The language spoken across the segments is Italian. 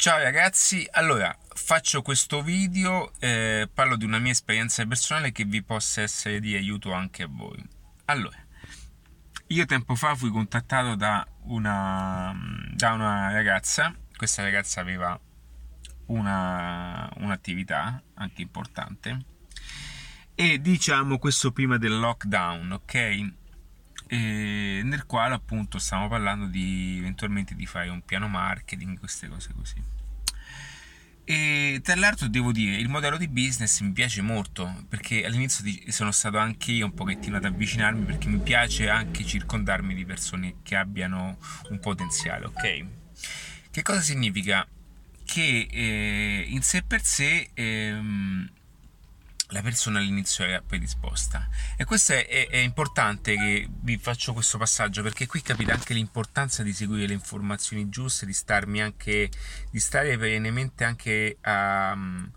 Ciao ragazzi, allora faccio questo video, eh, parlo di una mia esperienza personale che vi possa essere di aiuto anche a voi. Allora, io tempo fa fui contattato da una, da una ragazza, questa ragazza aveva una, un'attività anche importante e diciamo questo prima del lockdown, ok? E nel quale appunto stiamo parlando di eventualmente di fare un piano marketing, queste cose così. E tra l'altro devo dire, il modello di business mi piace molto perché all'inizio sono stato anche io un pochettino ad avvicinarmi perché mi piace anche circondarmi di persone che abbiano un potenziale, ok? Che cosa significa? Che eh, in sé per sé ehm, la persona all'inizio era predisposta. E questo è, è, è, importante che vi faccio questo passaggio perché qui capite anche l'importanza di seguire le informazioni giuste, di starmi anche, di stare perennemente anche um,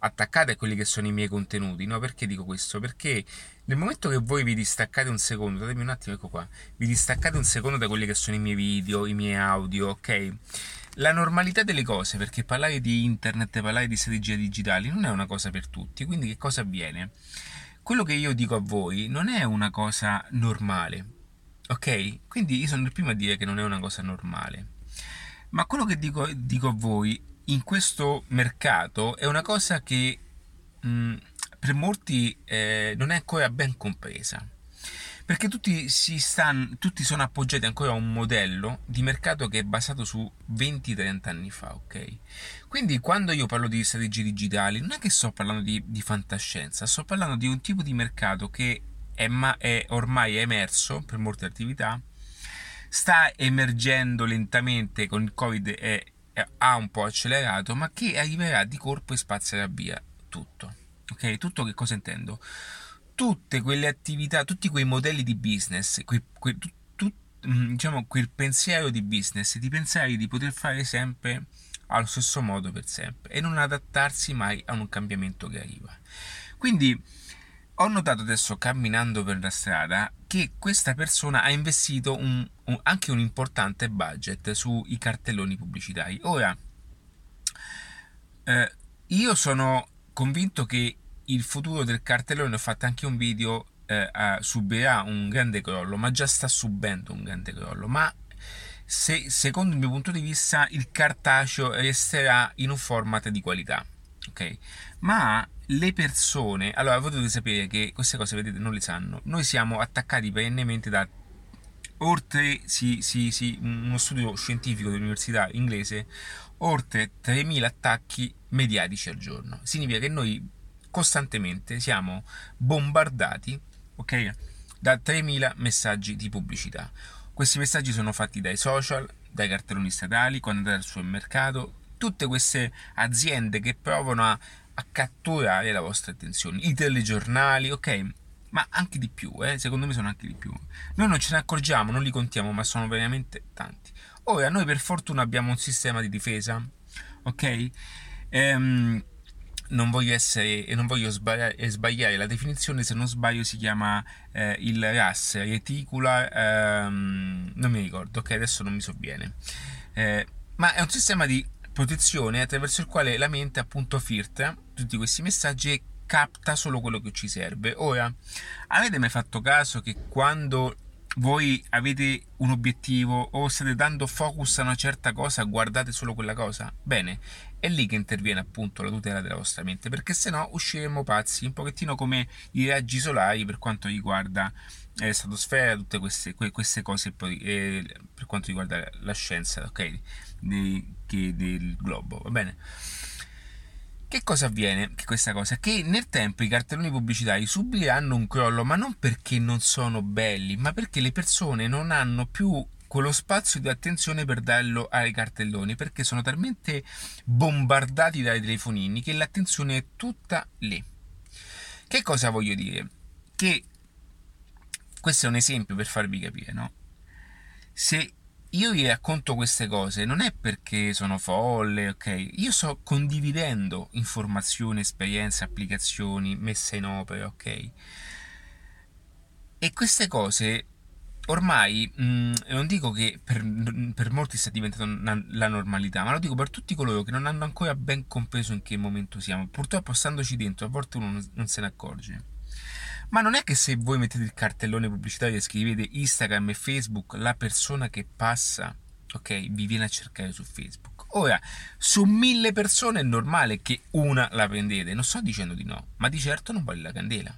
attaccate a quelli che sono i miei contenuti. No? Perché dico questo? Perché nel momento che voi vi distaccate un secondo, datemi un attimo, ecco qua, vi distaccate un secondo da quelli che sono i miei video, i miei audio, ok? La normalità delle cose, perché parlare di internet, parlare di strategie digitali non è una cosa per tutti, quindi che cosa avviene? Quello che io dico a voi non è una cosa normale, ok? Quindi io sono il primo a dire che non è una cosa normale, ma quello che dico, dico a voi in questo mercato è una cosa che mh, per molti eh, non è ancora ben compresa perché tutti, stanno, tutti, sono appoggiati ancora a un modello di mercato che è basato su 20-30 anni fa, ok? Quindi quando io parlo di strategie digitali non è che sto parlando di, di fantascienza, sto parlando di un tipo di mercato che è, ma, è ormai emerso per molte attività, sta emergendo lentamente con il Covid e ha un po' accelerato, ma che arriverà di colpo e spazzerà via tutto. Ok? Tutto che cosa intendo? Tutte quelle attività, tutti quei modelli di business, quei, quei, tu, tu, mm, diciamo quel pensiero di business, di pensare di poter fare sempre allo stesso modo per sempre e non adattarsi mai a un cambiamento che arriva. Quindi ho notato adesso camminando per la strada che questa persona ha investito un, un, anche un importante budget sui cartelloni pubblicitari. Ora, eh, io sono convinto che il futuro del cartellone, ho fatto anche un video, eh, subirà un grande crollo, ma già sta subendo un grande crollo. Ma se, secondo il mio punto di vista il cartaceo resterà in un format di qualità. Ok? Ma le persone, allora voi dovete sapere che queste cose, vedete, non le sanno. Noi siamo attaccati perennemente da oltre sì, sì, sì, uno studio scientifico dell'università inglese, oltre 3.000 attacchi mediatici al giorno. Significa che noi costantemente siamo bombardati ok, da 3.000 messaggi di pubblicità. Questi messaggi sono fatti dai social, dai cartelloni statali, quando andate al supermercato, tutte queste aziende che provano a, a catturare la vostra attenzione, i telegiornali, ok? Ma anche di più, eh? secondo me sono anche di più. Noi non ce ne accorgiamo, non li contiamo, ma sono veramente tanti. Ora, noi per fortuna abbiamo un sistema di difesa, ok? Ehm, non voglio essere e non voglio sbagliare, sbagliare, la definizione, se non sbaglio si chiama eh, il RAS, Reticular, ehm, non mi ricordo, ok, adesso non mi sovviene. Eh, ma è un sistema di protezione attraverso il quale la mente appunto filtra tutti questi messaggi e capta solo quello che ci serve. Ora, avete mai fatto caso che quando voi avete un obiettivo o state dando focus a una certa cosa, guardate solo quella cosa? Bene, è lì che interviene appunto la tutela della vostra mente, perché se no usciremo pazzi, un pochettino come i raggi solari per quanto riguarda eh, la stratosfera, tutte queste, queste cose eh, per quanto riguarda la scienza, ok? De, che, del globo, va bene? Che cosa avviene? Che questa cosa? Che nel tempo i cartelloni pubblicitari subiranno un crollo, ma non perché non sono belli, ma perché le persone non hanno più quello spazio di attenzione per darlo ai cartelloni, perché sono talmente bombardati dai telefonini che l'attenzione è tutta lì. Che cosa voglio dire? Che questo è un esempio per farvi capire, no? Se io vi racconto queste cose non è perché sono folle, ok? Io sto condividendo informazioni, esperienze, applicazioni messe in opera, ok? E queste cose ormai mh, mm, non dico che per, per, molti sta diventando una, la normalità, ma lo dico per tutti coloro che non hanno ancora ben compreso in che momento siamo. Purtroppo, standoci dentro, a volte uno non, non se ne accorge. Ma non è che se voi mettete il cartellone pubblicitario e scrivete Instagram e Facebook, la persona che passa, ok, vi viene a cercare su Facebook. Ora, su mille persone è normale che una la prendete, non sto dicendo di no, ma di certo non vale la candela.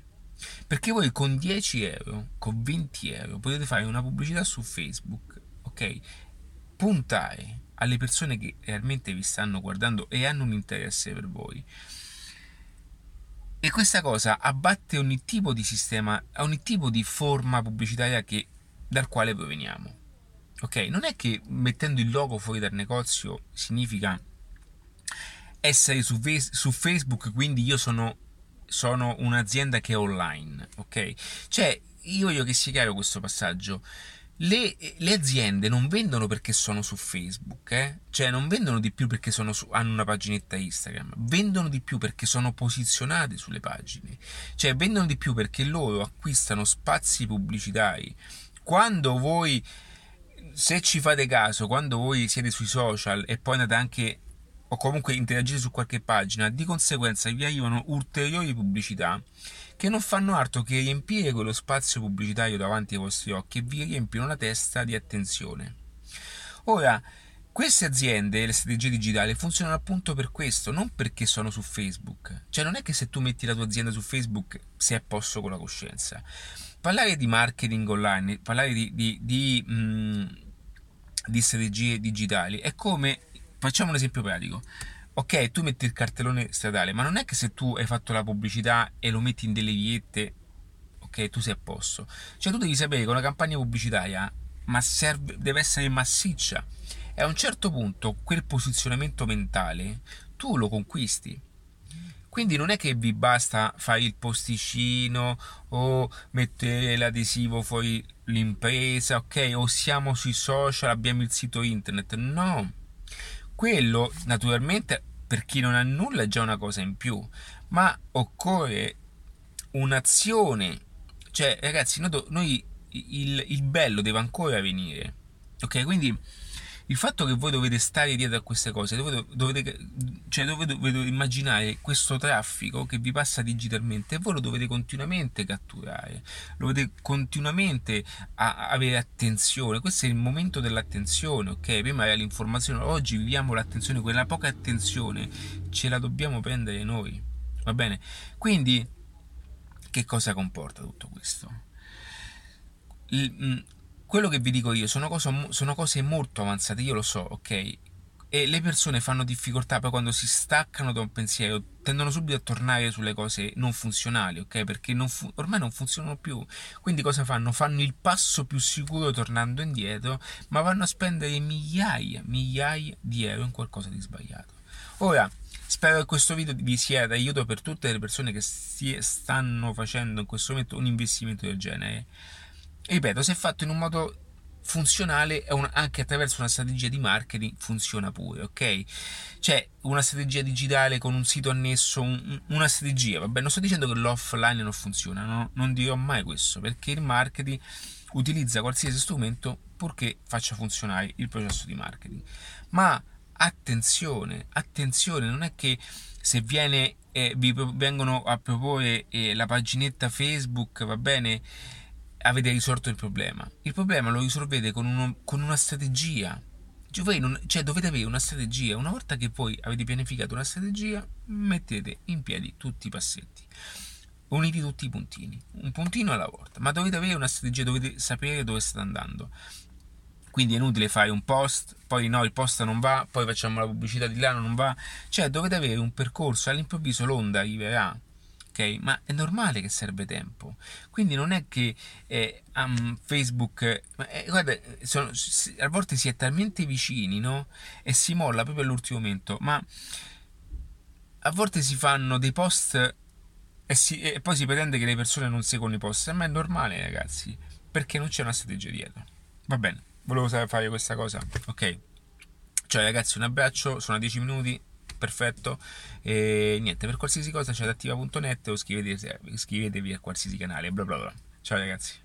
Perché voi con 10 euro, con 20 euro, potete fare una pubblicità su Facebook, ok? Puntare alle persone che realmente vi stanno guardando e hanno un interesse per voi. E questa cosa abbatte ogni tipo di sistema, ogni tipo di forma pubblicitaria che, dal quale proveniamo. Ok? Non è che mettendo il logo fuori dal negozio significa essere su, su Facebook, quindi io sono sono un'azienda che è online, ok? Cioè, io voglio che sia chiaro questo passaggio. Le, le, aziende non vendono perché sono su Facebook, eh? cioè non vendono di più perché su, hanno una paginetta Instagram, vendono di più perché sono posizionate sulle pagine, cioè vendono di più perché loro acquistano spazi pubblicitari. Quando voi, se ci fate caso, quando voi siete sui social e poi andate anche o comunque interagire su qualche pagina, di conseguenza vi arrivano ulteriori pubblicità che non fanno altro che riempire quello spazio pubblicitario davanti ai vostri occhi e vi riempiono la testa di attenzione. Ora, queste aziende, le strategie digitali, funzionano appunto per questo, non perché sono su Facebook. Cioè non è che se tu metti la tua azienda su Facebook sei a posto con la coscienza. Parlare di marketing online, parlare di, di, di, mh, mm, di strategie digitali è come facciamo un esempio pratico. Ok, tu metti il cartellone stradale, ma non è che se tu hai fatto la pubblicità e lo metti in delle viette, ok, tu sei a posto. Cioè tu devi sapere che una campagna pubblicitaria ma serve, deve essere massiccia e a un certo punto quel posizionamento mentale tu lo conquisti. Quindi non è che vi basta fare il posticino o mettere l'adesivo fuori l'impresa, ok? O siamo sui social, abbiamo il sito internet. No, quello, naturalmente, per chi non ha nulla è già una cosa in più, ma occorre un'azione. Cioè, ragazzi, noi, noi il, il bello deve ancora venire. Ok, quindi il fatto che voi dovete stare dietro a queste cose, dovete, dovete, cioè dovete, dovete, immaginare questo traffico che vi passa digitalmente e voi lo dovete continuamente catturare, lo dovete continuamente avere attenzione, questo è il momento dell'attenzione, ok? Prima era l'informazione, oggi viviamo l'attenzione, quella poca attenzione ce la dobbiamo prendere noi, va bene? Quindi che cosa comporta tutto questo? Il, quello che vi dico io sono cose, sono cose molto avanzate, io lo so, ok? E le persone fanno difficoltà poi quando si staccano da un pensiero, tendono subito a tornare sulle cose non funzionali, ok? Perché non fu- ormai non funzionano più. Quindi cosa fanno? Fanno il passo più sicuro tornando indietro, ma vanno a spendere migliaia, migliaia di euro in qualcosa di sbagliato. Ora, Spero che questo video vi sia d'aiuto per tutte le persone che stanno facendo in questo momento un investimento del genere ripeto, se fatto in un modo funzionale anche attraverso una strategia di marketing funziona pure, ok? Cioè una strategia digitale con un sito annesso, un, una strategia, vabbè, non sto dicendo che l'offline non funziona, no? non dirò mai questo, perché il marketing utilizza qualsiasi strumento purché faccia funzionare il processo di marketing. Ma attenzione, attenzione, non è che se viene, eh, vi vengono a proporre eh, la paginetta Facebook, va bene? Avete risolto il problema. Il problema lo risolvete con, uno, con una strategia. Cioè, non, cioè, dovete avere una strategia. Una volta che voi avete pianificato una strategia, mettete in piedi tutti i passetti. Uniti tutti i puntini, un puntino alla volta. Ma dovete avere una strategia, dovete sapere dove state andando. Quindi è inutile fare un post, poi no, il post non va, poi facciamo la pubblicità di là, non va. Cioè, dovete avere un percorso, all'improvviso l'onda arriverà ok? Ma è normale che serve tempo. Quindi non è che eh, um, Facebook, eh, guarda, sono, a volte si è talmente vicini, no? E si molla proprio all'ultimo momento, ma a volte si fanno dei post e, si, e poi si pretende che le persone non seguono i post, ma è normale ragazzi, perché non c'è una strategia dietro. Va bene, volevo fare questa cosa, ok? Cioè ragazzi un abbraccio, sono a 10 minuti, perfetto. E niente, per qualsiasi cosa c'è adattiva.net o scrivetevi, scrivetevi a qualsiasi canale. Bla bla bla. Ciao ragazzi.